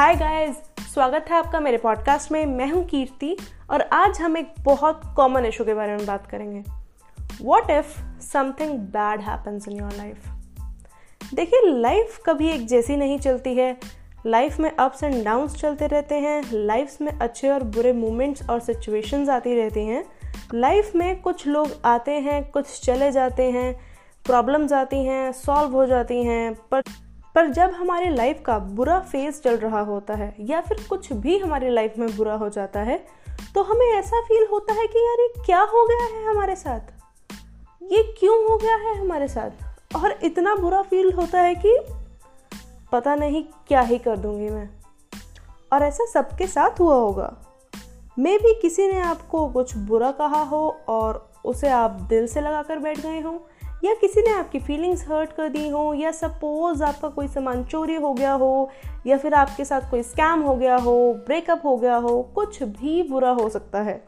Hi guys स्वागत है आपका मेरे पॉडकास्ट में। मैं हूँ कीर्ति और आज हम एक बहुत कॉमन इशू के बारे में बात करेंगे। What if something bad happens in your life देखिए लाइफ कभी एक जैसी नहीं चलती है। लाइफ में अप्स एंड डाउन्स चलते रहते हैं। लाइफ में अच्छे और बुरे मोमेंट्स और सिचुएशंस आती रहती हैं। लाइफ में कुछ लोग आते हैं, कुछ चले जाते हैं प्रॉब्लम्स आती हैं सॉल्व हो जाती हैं, पर पर जब हमारे लाइफ का बुरा फ़ेज़ चल रहा होता है, या फिर कुछ भी हमारी लाइफ में बुरा हो जाता है तो हमें ऐसा फील होता है कि यार ये क्या हो गया है हमारे साथ? ये क्यों हो गया है हमारे साथ? और इतना बुरा फील होता है कि पता नहीं क्या ही कर दूँगी मैं। और ऐसा सबके साथ हुआ होगा। मे भी किसी ने आपको कुछ बुरा कहा हो और उसे आप दिल से लगा कर बैठ गए हों या किसी ने आपकी फीलिंग्स हर्ट कर दी हो, या सपोज़ आपका कोई सामान चोरी हो गया हो, या फिर आपके साथ कोई स्कैम हो गया हो ब्रेकअप हो गया हो, कुछ भी बुरा हो सकता है।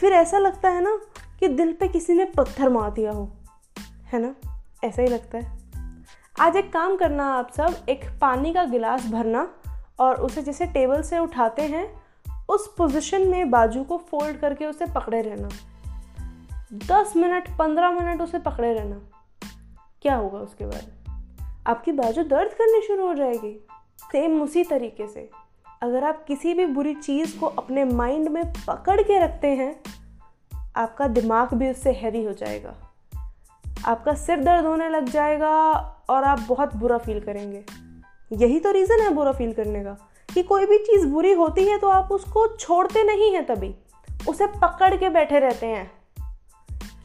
फिर ऐसा लगता है ना कि दिल पे किसी ने पत्थर मार दिया हो। है ना? ऐसा ही लगता है। आज एक काम करना आप सब, एक पानी का गिलास भरना और उसे जैसे टेबल से उठाते हैं, उस पोजीशन में बाजू को फोल्ड करके उसे पकड़े रहना। दस मिनट, पंद्रह मिनट उसे पकड़े रहना। क्या होगा उसके बाद? आपकी बाजू दर्द करनी शुरू हो जाएगी। सेम उसी तरीके से। अगर आप किसी भी बुरी चीज़ को अपने माइंड में पकड़ के रखते हैं, आपका दिमाग भी उससे हैवी हो जाएगा। आपका सिर दर्द होने लग जाएगा और आप बहुत बुरा फील करेंगे। यही तो रीज़न है बुरा फील करने का, कि कोई भी चीज़ बुरी होती है तो आप उसको छोड़ते नहीं हैं तभी। उसे पकड़ के बैठे रहते हैं।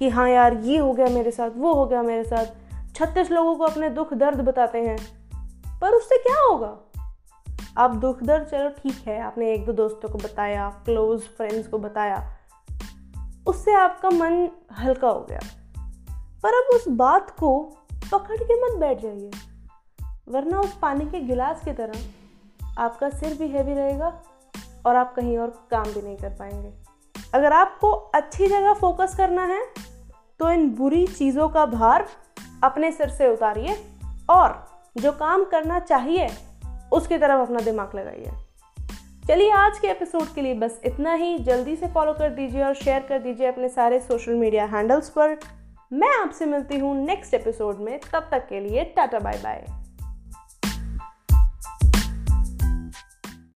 कि हाँ यार, ये हो गया मेरे साथ, वो हो गया मेरे साथ। छत्तीस लोगों को अपने दुख दर्द बताते हैं, पर उससे क्या होगा? आप दुख दर्द, चलो ठीक है, आपने एक दो दोस्तों को बताया क्लोज फ्रेंड्स को बताया, उससे आपका मन हल्का हो गया। पर अब उस बात को पकड़ के मत बैठ जाइए, वरना उस पानी के गिलास की तरह आपका सिर भी हैवी रहेगा और आप कहीं और काम भी नहीं कर पाएँगे। अगर आपको अच्छी जगह फोकस करना है तो इन बुरी चीज़ों का भार अपने सिर से उतारिए और जो काम करना चाहिए, उसकी तरफ़ अपना दिमाग लगाइए। चलिए आज के एपिसोड के लिए बस इतना ही। जल्दी से फॉलो कर दीजिए और शेयर कर दीजिए अपने सारे सोशल मीडिया हैंडल्स पर। मैं आपसे मिलती हूँ नेक्स्ट एपिसोड में। तब तक के लिए टाटा बाय बाय